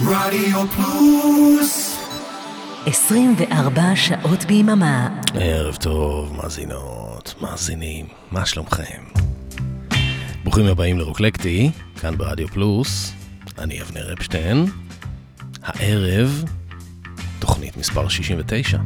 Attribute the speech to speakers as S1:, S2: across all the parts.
S1: רדיו פלוס
S2: 24 שעות ביממה.
S3: ערב טוב, מאזינות, מאזינים, מה שלומכם? ברוכים הבאים לרוקלקטי, כאן ברדיו פלוס, אני אבנר אפשטיין. הערב, תוכנית מספר 69.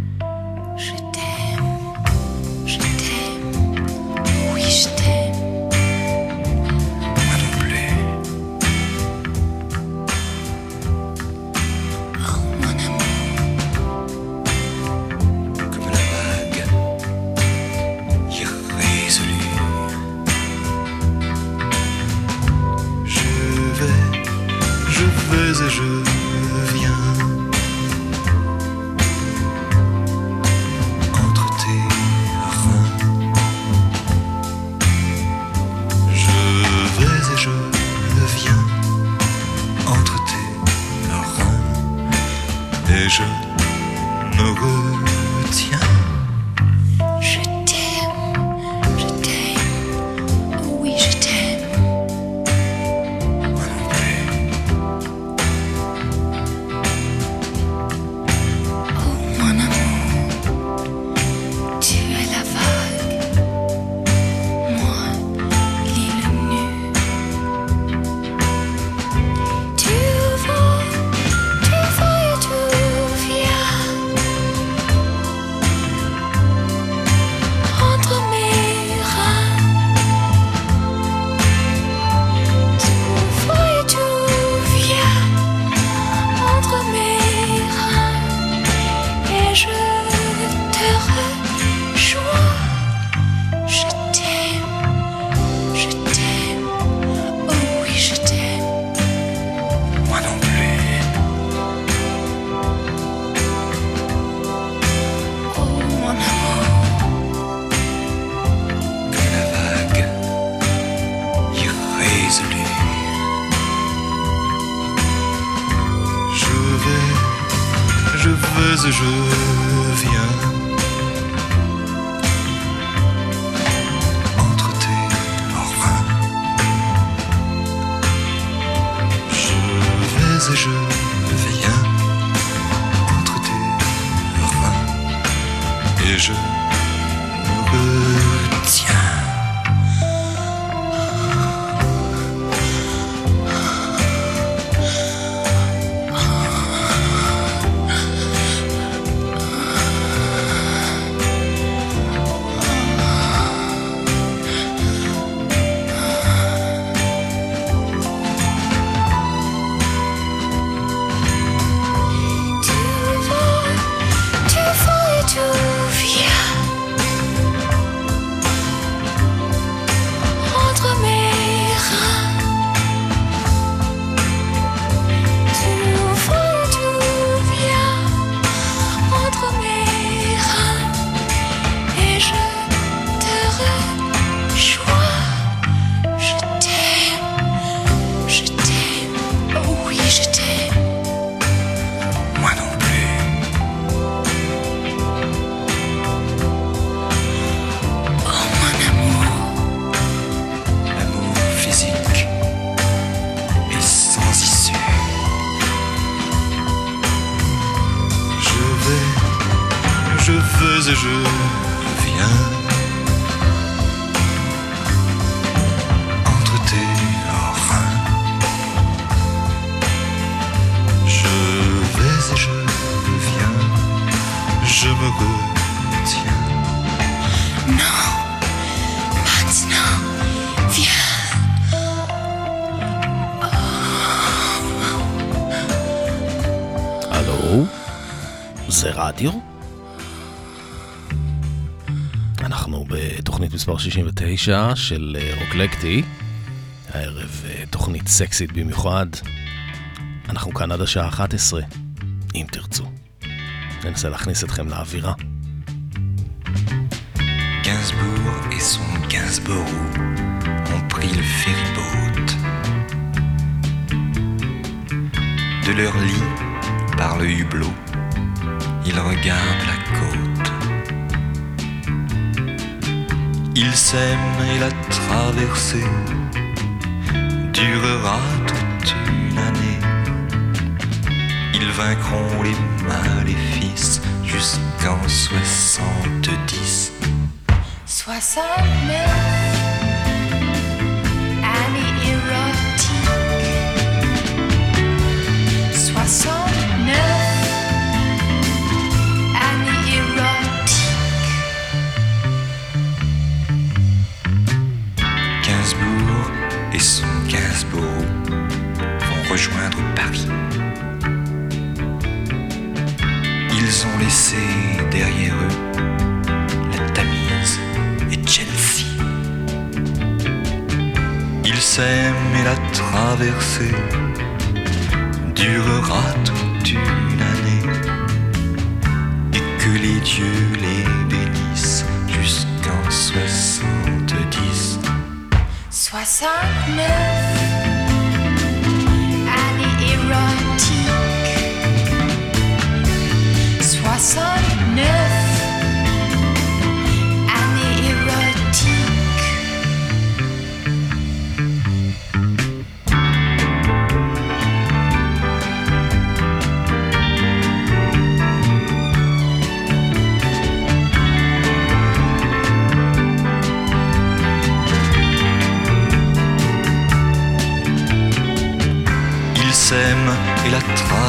S4: me. et je viens entre tes reins. Je vais et je viens, je me retiens. Non, maintenant, viens.
S3: Oh. Allô? C'est radio? מספר 69 של רוקלקטי. הערב תוכנית סקסית במיוחד. אנחנו כאן עד השעה 11, אם תרצו. ננסה להכניס אתכם לאווירה.
S5: Gainsbourg et son Gainsborough ont pris le ferryboat. De leur lit, par le hublot, ils regardent la Il s'aime et la traversée durera toute une année. Ils vaincront les maléfices jusqu'en 70. 70 Ils ont laissé derrière eux la Tamise et Chelsea. Ils s'aiment et la traversée durera toute une année et que les dieux les bénissent jusqu'en 70.
S4: 69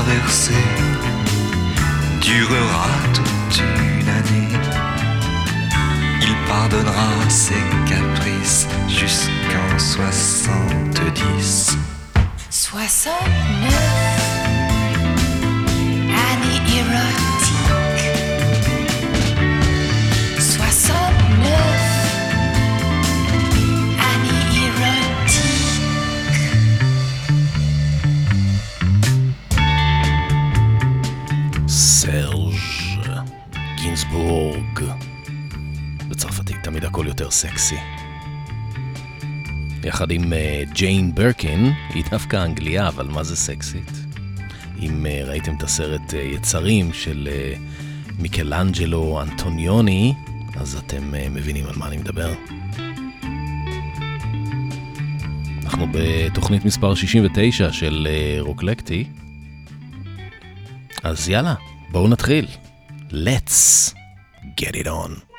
S5: traversée durera toute une année. Il pardonnera ses caprices jusqu'en 70.
S4: 69
S3: יותר סקסי. יחד עם אה, ג'יין ברקין, היא דווקא אנגליה, אבל מה זה סקסית? אם אה, ראיתם את הסרט אה, יצרים של מיקלאנג'לו אנטוניוני, אז אתם אה, מבינים על מה אני מדבר. אנחנו בתוכנית מספר 69 של אה, רוקלקטי. אז יאללה, בואו נתחיל. Let's get it on.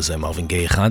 S6: בואו ניקח עוד איזה מרווין גיי אחד.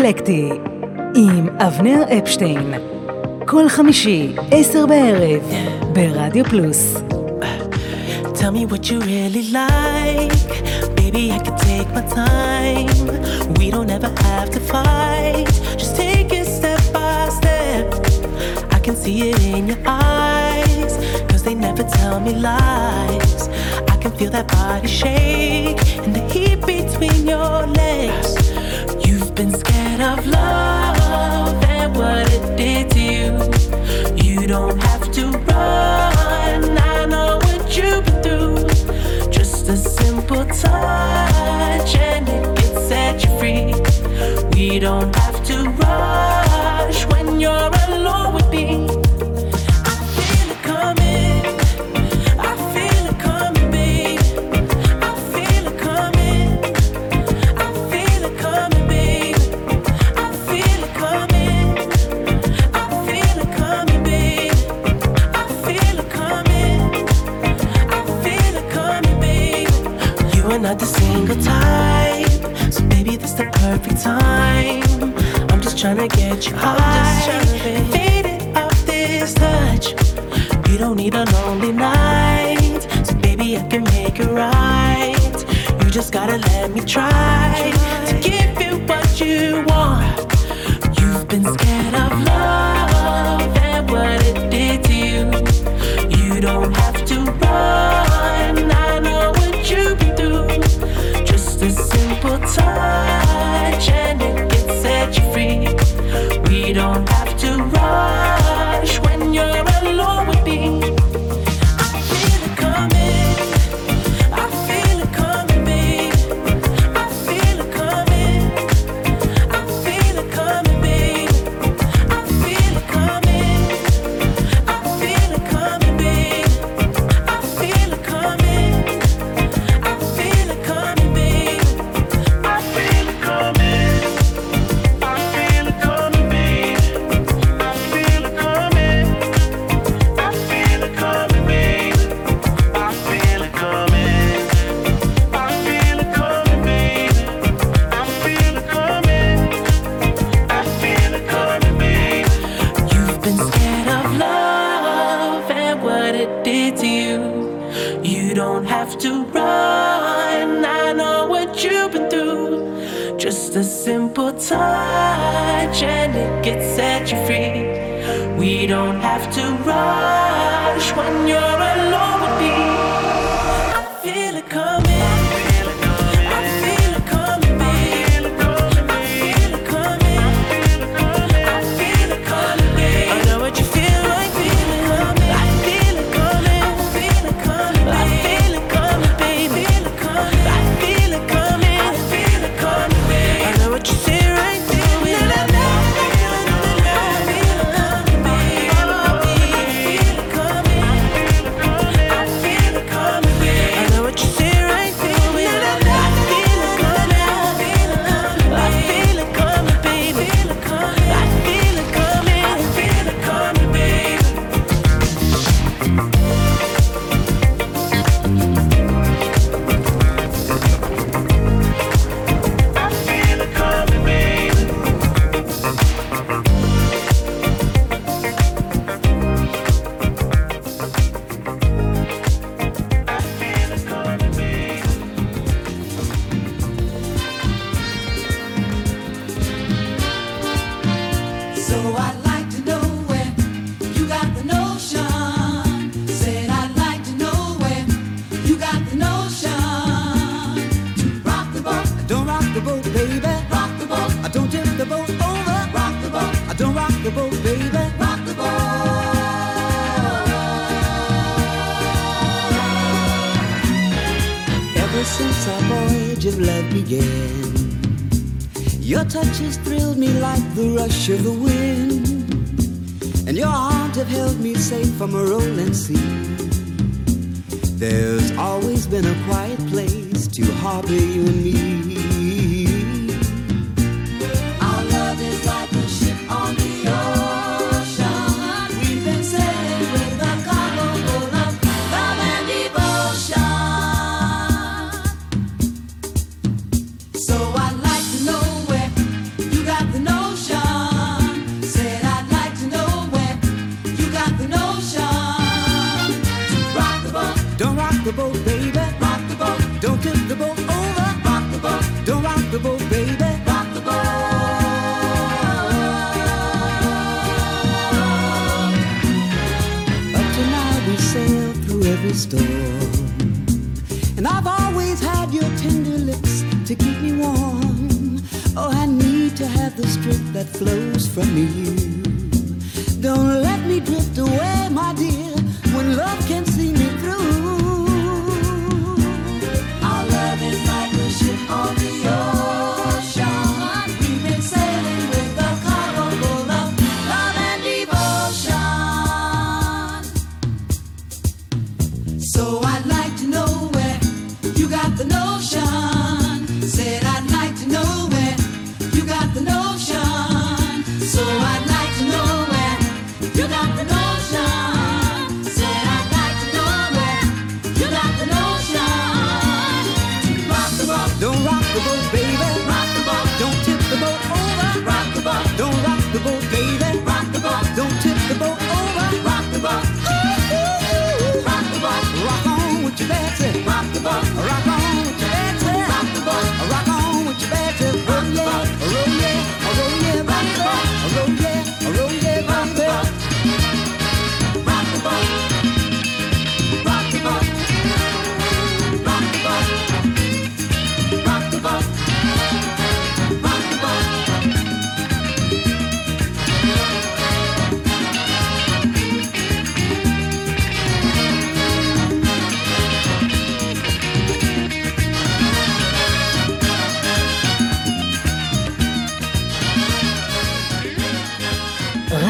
S7: אקלקטי, עם אבנר אפשטיין. כל חמישי, עשר בערב, ברדיו פלוס.
S8: Tell me what you really like. Baby, I take my time. We don't ever have to fight. Just take it step by step. I can see it in your eyes. Cause they never tell me lies. I can feel that body shake and the heat between your legs been scared of love and what it did to you. You don't have to run, I know what you've been through. Just a simple touch and it can set you free. We don't have to rush when you're alone. trying to get you high. Faded off this touch. You don't need a lonely night. So, baby, I can make it right. You just gotta let me try to give you what you want. You've been scared of love and what
S9: every storm. And I've always had your tender lips to keep me warm. Oh, I need to have the strength that flows from you. Don't let me drift away, my dear, when love can see me.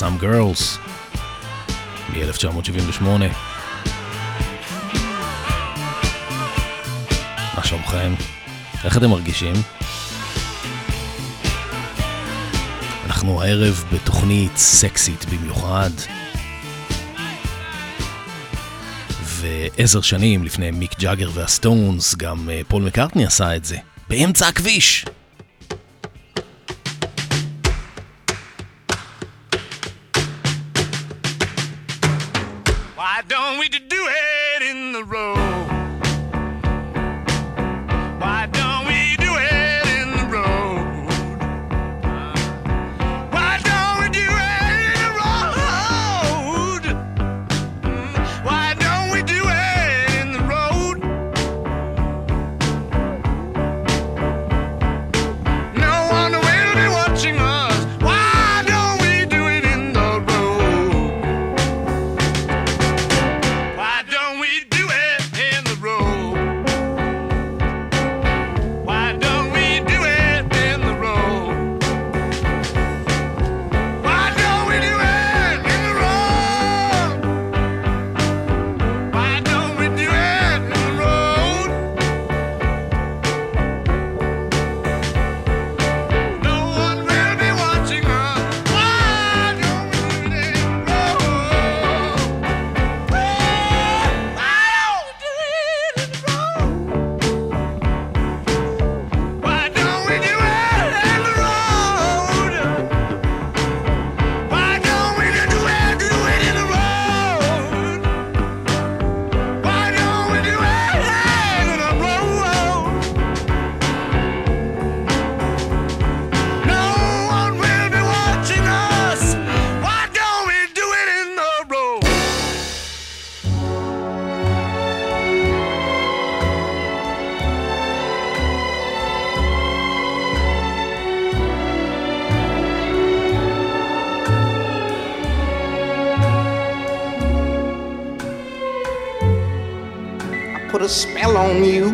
S10: Some Girls מ-1978. מה שלומכם? איך אתם מרגישים? אנחנו הערב בתוכנית סקסית במיוחד. ועשר שנים לפני מיק ג'אגר והסטונס, גם אה, פול מקארטני עשה את זה, באמצע הכביש.
S6: fell on you.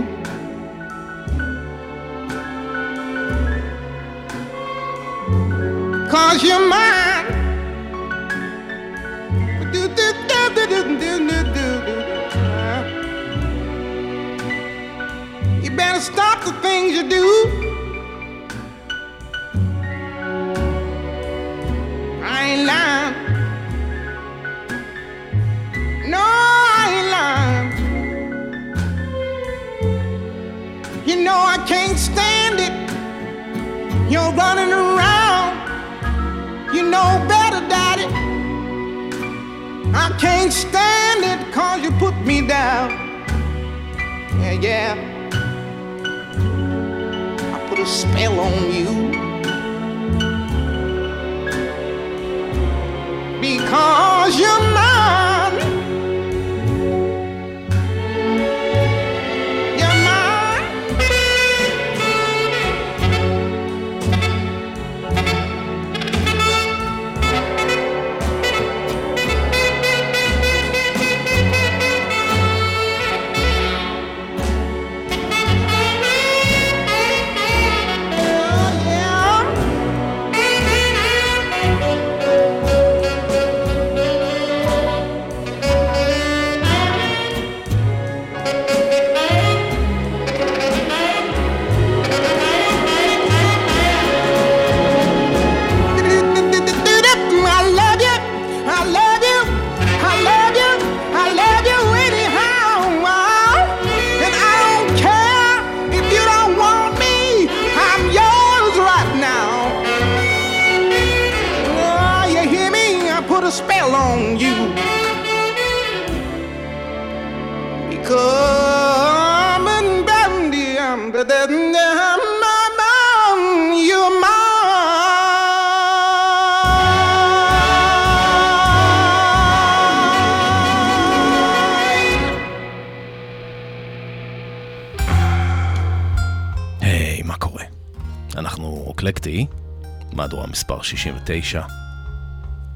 S10: מהדורה מספר 69.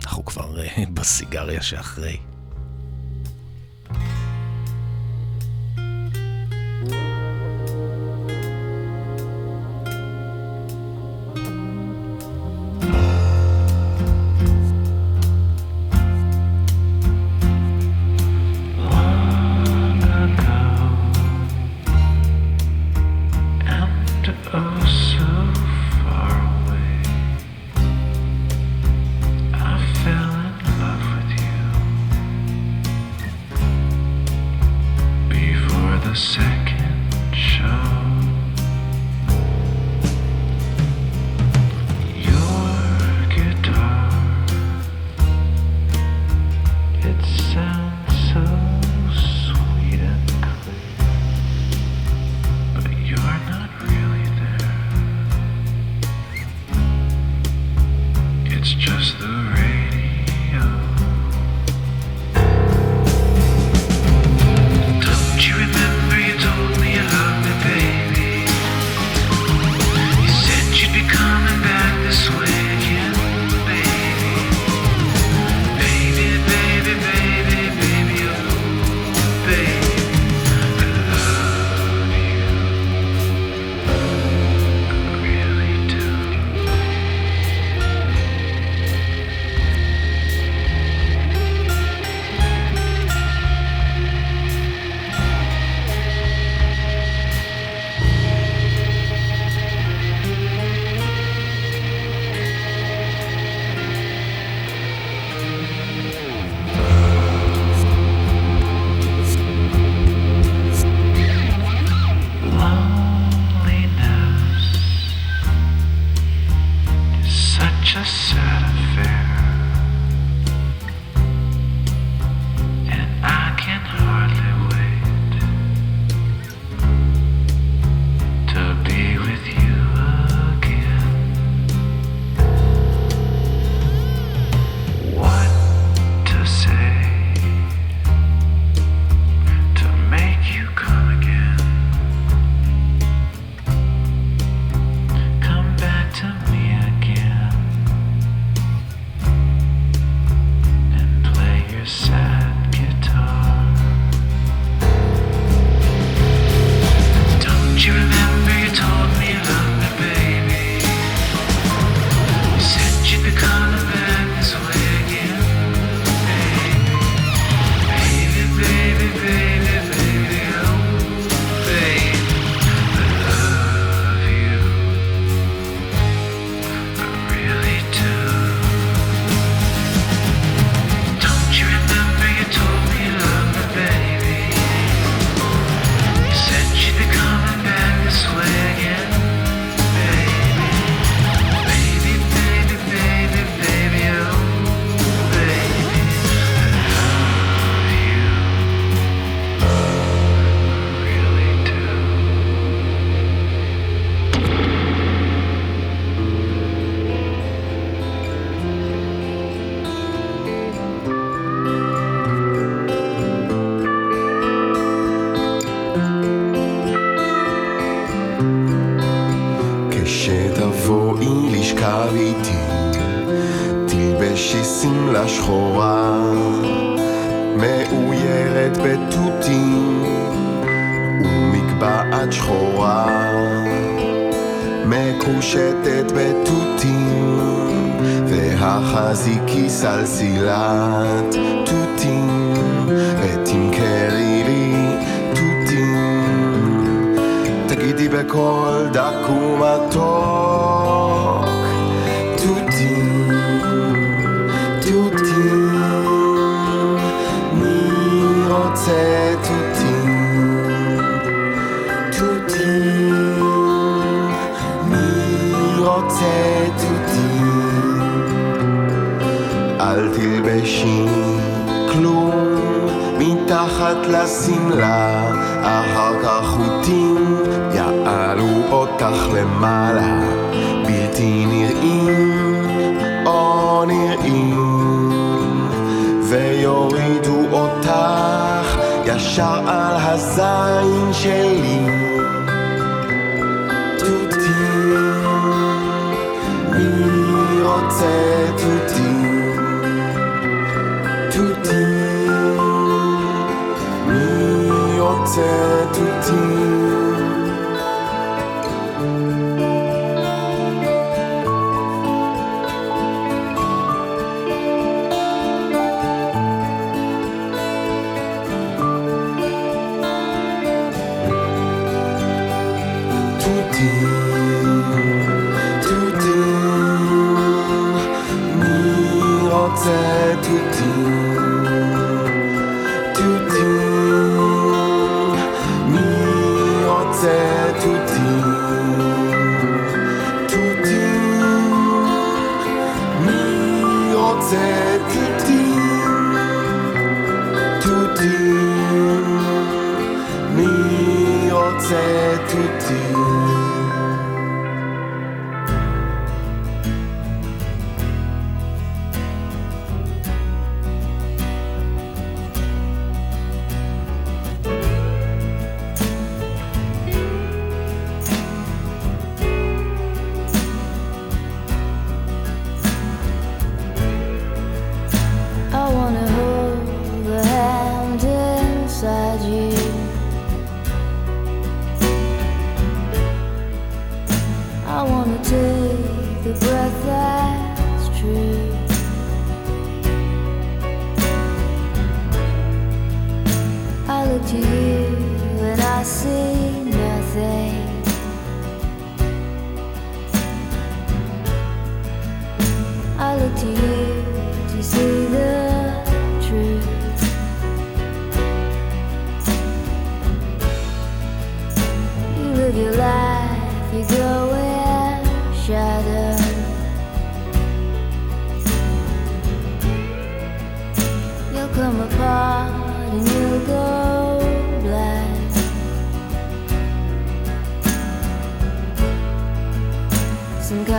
S10: אנחנו כבר אה, בסיגריה שאחרי.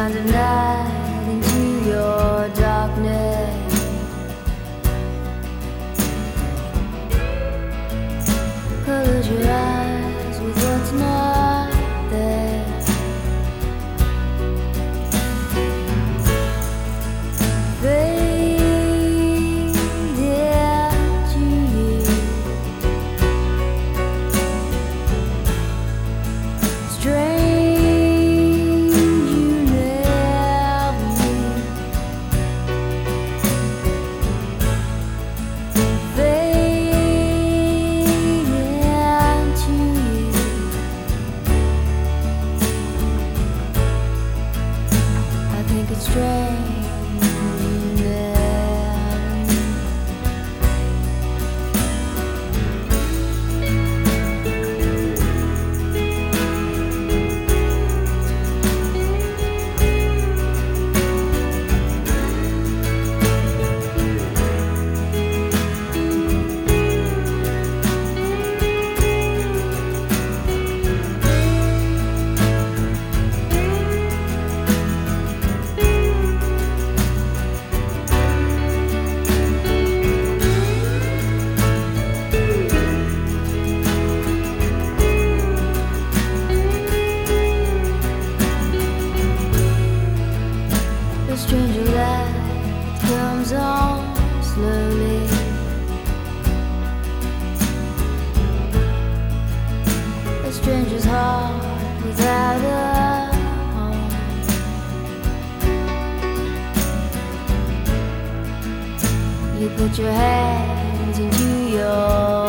S11: Kind night
S12: put your hands into your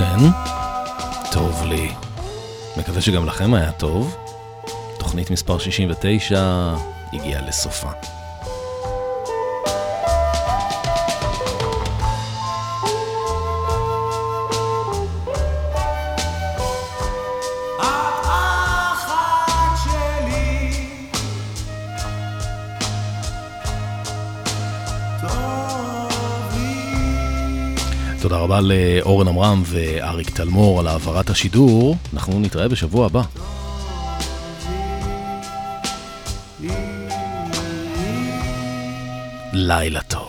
S13: רובינשטיין,
S3: טוב לי.
S14: מקווה שגם לכם היה טוב. תוכנית מספר 69 הגיעה לסופה. תודה רבה לאורן עמרם ואריק תלמור על העברת השידור. אנחנו נתראה בשבוע הבא. לילה טוב.